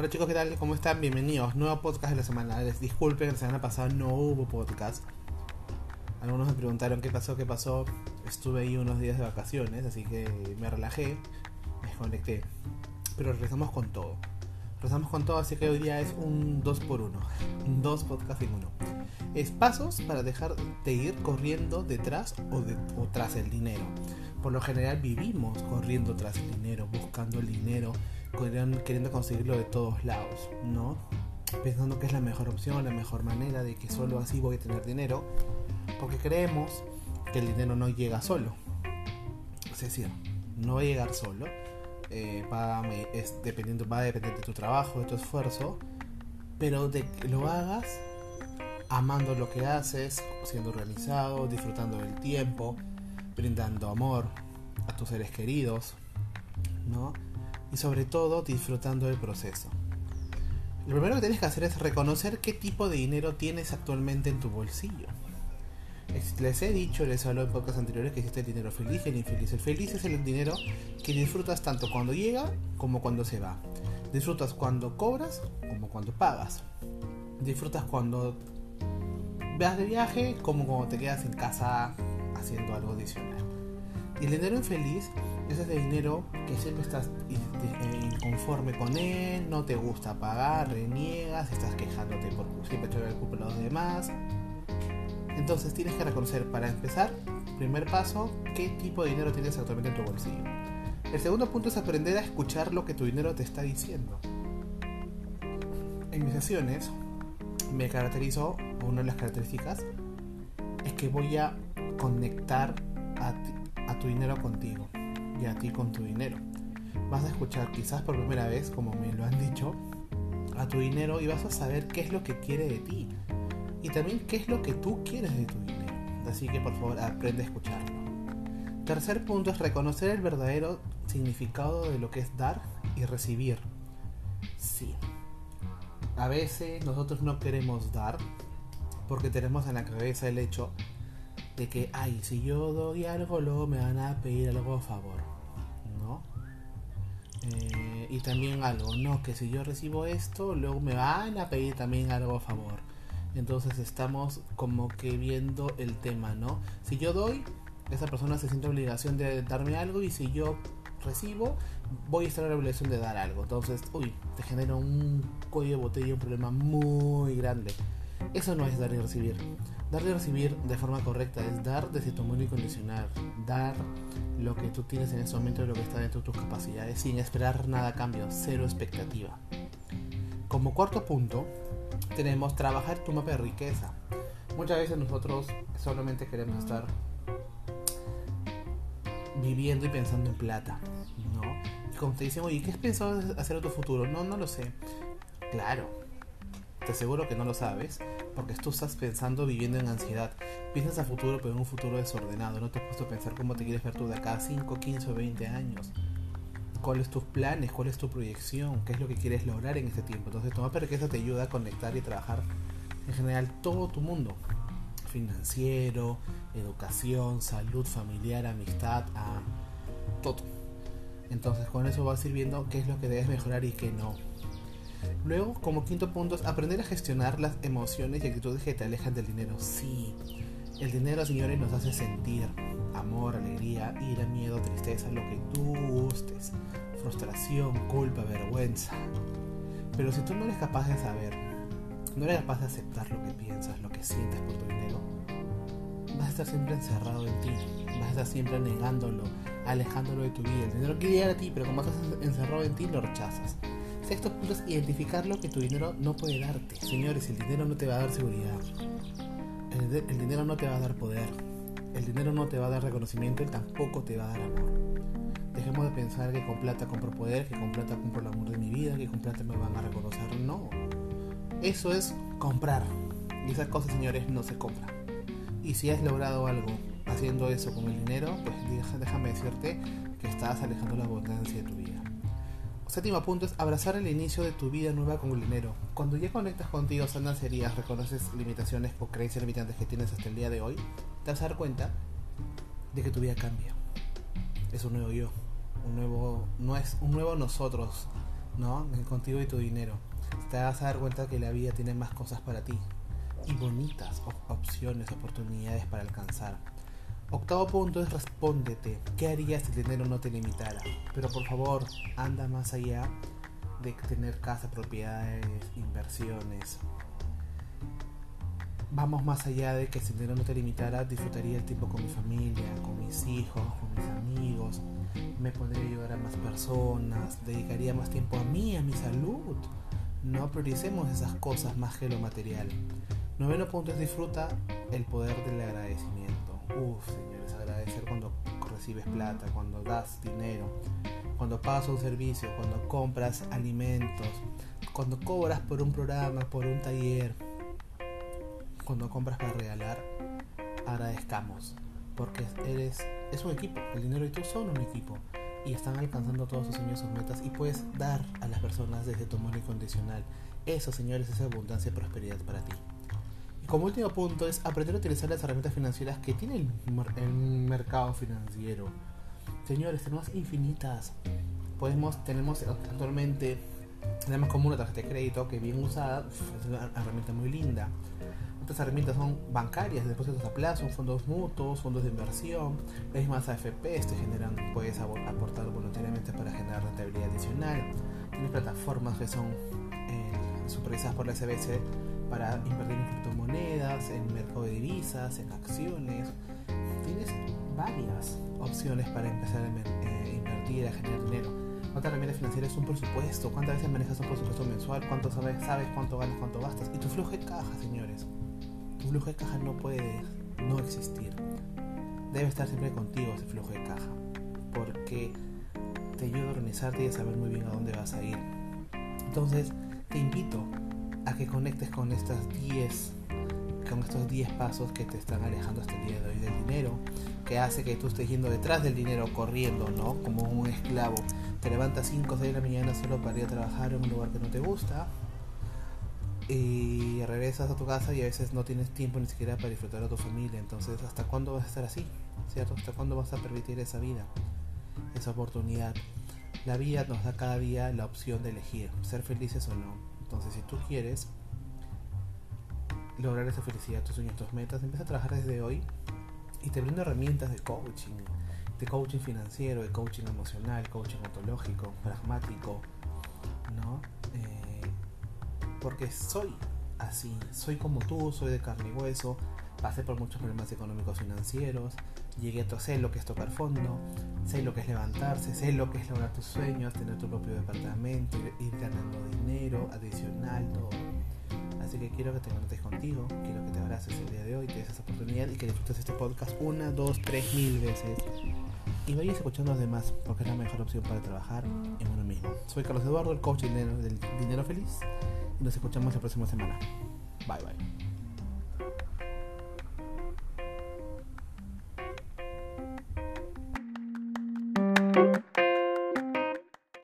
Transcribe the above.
Hola chicos, ¿qué tal? ¿Cómo están? Bienvenidos. Nuevo podcast de la semana. Les disculpen, la semana pasada no hubo podcast. Algunos me preguntaron qué pasó, qué pasó. Estuve ahí unos días de vacaciones, así que me relajé, me desconecté. Pero regresamos con todo. Regresamos con todo, así que hoy día es un 2 por 1 Un 2 podcast en uno. Es pasos para dejar de ir corriendo detrás o, de, o tras el dinero. Por lo general vivimos corriendo tras el dinero, buscando el dinero, queriendo conseguirlo de todos lados, ¿no? Pensando que es la mejor opción, la mejor manera de que solo así voy a tener dinero, porque creemos que el dinero no llega solo. Es decir, no va a llegar solo, eh, va, dependiendo, va a depender de tu trabajo, de tu esfuerzo, pero de que lo hagas amando lo que haces, siendo organizado, disfrutando del tiempo, brindando amor a tus seres queridos, ¿no? Y sobre todo disfrutando del proceso. Lo primero que tienes que hacer es reconocer qué tipo de dinero tienes actualmente en tu bolsillo. Les he dicho, les hablado en pocas anteriores que existe el dinero feliz y el infeliz. El feliz es el dinero que disfrutas tanto cuando llega como cuando se va. Disfrutas cuando cobras como cuando pagas. Disfrutas cuando vas de viaje como cuando te quedas en casa haciendo algo adicional. Y el dinero infeliz ese dinero que siempre estás inconforme con él, no te gusta pagar, reniegas, estás quejándote por siempre echarle el culpa los demás. Entonces tienes que reconocer, para empezar, primer paso, qué tipo de dinero tienes actualmente en tu bolsillo. El segundo punto es aprender a escuchar lo que tu dinero te está diciendo. En mis sesiones me caracterizo, una de las características, es que voy a conectar a, tu dinero contigo y a ti con tu dinero. Vas a escuchar quizás por primera vez, como me lo han dicho, a tu dinero y vas a saber qué es lo que quiere de ti y también qué es lo que tú quieres de tu dinero. Así que por favor aprende a escucharlo. Tercer punto es reconocer el verdadero significado de lo que es dar y recibir. Sí. A veces nosotros no queremos dar porque tenemos en la cabeza el hecho de que, ay, si yo doy algo, luego me van a pedir algo a favor, ¿no? Eh, y también algo, no, que si yo recibo esto, luego me van a pedir también algo a favor. Entonces estamos como que viendo el tema, ¿no? Si yo doy, esa persona se siente obligación de darme algo y si yo recibo, voy a estar en la obligación de dar algo. Entonces, uy, te genera un cuello de botella, un problema muy grande. Eso no es dar y recibir. Dar y recibir de forma correcta es dar desde tu mundo incondicional. Dar lo que tú tienes en ese momento de lo que está dentro de tus capacidades sin esperar nada a cambio, cero expectativa. Como cuarto punto, tenemos trabajar tu mapa de riqueza. Muchas veces nosotros solamente queremos estar viviendo y pensando en plata, ¿no? Y como te dicen, oye, ¿qué has pensado hacer en tu futuro? No, no lo sé. Claro, te aseguro que no lo sabes, porque tú estás pensando viviendo en ansiedad. Piensas a futuro, pero en un futuro desordenado. No te has puesto a pensar cómo te quieres ver tú de acá a 5, 15 o 20 años. ¿Cuáles tus planes? ¿Cuál es tu proyección? ¿Qué es lo que quieres lograr en este tiempo? Entonces, tomar riqueza te ayuda a conectar y trabajar en general todo tu mundo. Financiero, educación, salud familiar, amistad, a todo. Entonces, con eso vas a ir viendo qué es lo que debes mejorar y qué no Luego, como quinto punto, es aprender a gestionar las emociones y actitudes que te alejan del dinero. Sí, el dinero, señores, nos hace sentir amor, alegría, ira, miedo, tristeza, lo que tú gustes, frustración, culpa, vergüenza. Pero si tú no eres capaz de saber, no eres capaz de aceptar lo que piensas, lo que sientes por tu dinero, vas a estar siempre encerrado en ti, vas a estar siempre negándolo, alejándolo de tu vida. El dinero quiere llegar a ti, pero como estás encerrado en ti, lo rechazas. Sexto punto es identificar lo que tu dinero no puede darte. Señores, el dinero no te va a dar seguridad. El, dinero no te va a dar poder. El dinero no te va a dar reconocimiento y tampoco te va a dar amor. Dejemos de pensar que con plata compro poder, que con plata compro el amor de mi vida, que con plata me van a reconocer. No. Eso es comprar. Y esas cosas, señores, no se compran. Y si has logrado algo haciendo eso con el dinero, pues déjame decirte que estás alejando la abundancia de tu vida. Séptimo punto es abrazar el inicio de tu vida nueva con el dinero. Cuando ya conectas contigo, sanas heridas, reconoces limitaciones o creencias limitantes que tienes hasta el día de hoy, te vas a dar cuenta de que tu vida cambia. Es un nuevo yo, un nuevo, no es un nuevo nosotros ¿no? Contigo y tu dinero. Te vas a dar cuenta que la vida tiene más cosas para ti y bonitas opciones, oportunidades para alcanzar. Octavo punto es respóndete. ¿Qué harías si el dinero no te limitara? Pero por favor, anda más allá de tener casa, propiedades, inversiones. Vamos más allá de que si el dinero no te limitara, disfrutaría el tiempo con mi familia, con mis hijos, con mis amigos, me podría ayudar a más personas, dedicaría más tiempo a mí, a mi salud. No prioricemos esas cosas más que lo material. Noveno punto es disfruta el poder del agradecimiento. Uf, señores, agradecer cuando recibes plata, cuando das dinero, cuando pagas un servicio, cuando compras alimentos, cuando cobras por un programa, por un taller, cuando compras para regalar, agradezcamos, porque eres es un equipo, el dinero y tú son un equipo y están alcanzando todos sus sueños, sus metas y puedes dar a las personas desde tu amor incondicional. Eso, señores, es abundancia y prosperidad para ti. Como último punto es aprender a utilizar las herramientas financieras que tiene el, mercado financiero. Señores, tenemos infinitas. Podemos, tenemos actualmente, tenemos como una tarjeta de crédito que bien usada, es una herramienta muy linda. Otras herramientas son bancarias, depósitos a plazo, fondos mutuos, fondos de inversión, las mismas AFP te generan, puedes aportar voluntariamente para generar rentabilidad adicional. Tienes plataformas que son eh, supervisadas por la SBC para invertir en criptomonedas, en mercado de divisas, en acciones. Tienes varias opciones para empezar a eh, invertir, a generar dinero. Otra herramienta financiera es un presupuesto. ¿Cuántas veces manejas un presupuesto mensual? ¿Cuánto sabes, sabes cuánto ganas, cuánto gastas? Y tu flujo de caja, señores. Tu flujo de caja no puede no existir. Debe estar siempre contigo ese flujo de caja. Porque te ayuda a organizarte y a saber muy bien a dónde vas a ir. Entonces, te invito a que conectes con estas 10 con estos 10 pasos que te están alejando hasta el día de hoy del dinero, que hace que tú estés yendo detrás del dinero corriendo, ¿no? Como un esclavo. Te levantas 5 o 6 de la mañana solo para ir a trabajar en un lugar que no te gusta y regresas a tu casa y a veces no tienes tiempo ni siquiera para disfrutar a tu familia. Entonces, ¿hasta cuándo vas a estar así? ¿Cierto? ¿Hasta cuándo vas a permitir esa vida? Esa oportunidad. La vida nos da cada día la opción de elegir, ser felices o no. Entonces, si tú quieres lograr esa felicidad, tus sueños, tus metas, empieza a trabajar desde hoy y te brindo herramientas de coaching, de coaching financiero, de coaching emocional, coaching ontológico, pragmático, ¿no? Eh, porque soy así, soy como tú, soy de carne y hueso, pasé por muchos problemas económicos financieros, llegué a sé lo que es tocar fondo, sé lo que es levantarse, sé lo que es lograr tus sueños, tener tu propio departamento, ir ganando dinero adicional, todo. Así que quiero que te conectes contigo, quiero que te abraces el día de hoy, te des esa oportunidad y que disfrutes este podcast una, dos, tres mil veces. Y vayas escuchando a los demás, porque es la mejor opción para trabajar en uno mismo. Soy Carlos Eduardo, el coach del dinero feliz, y nos escuchamos la próxima semana. Bye bye.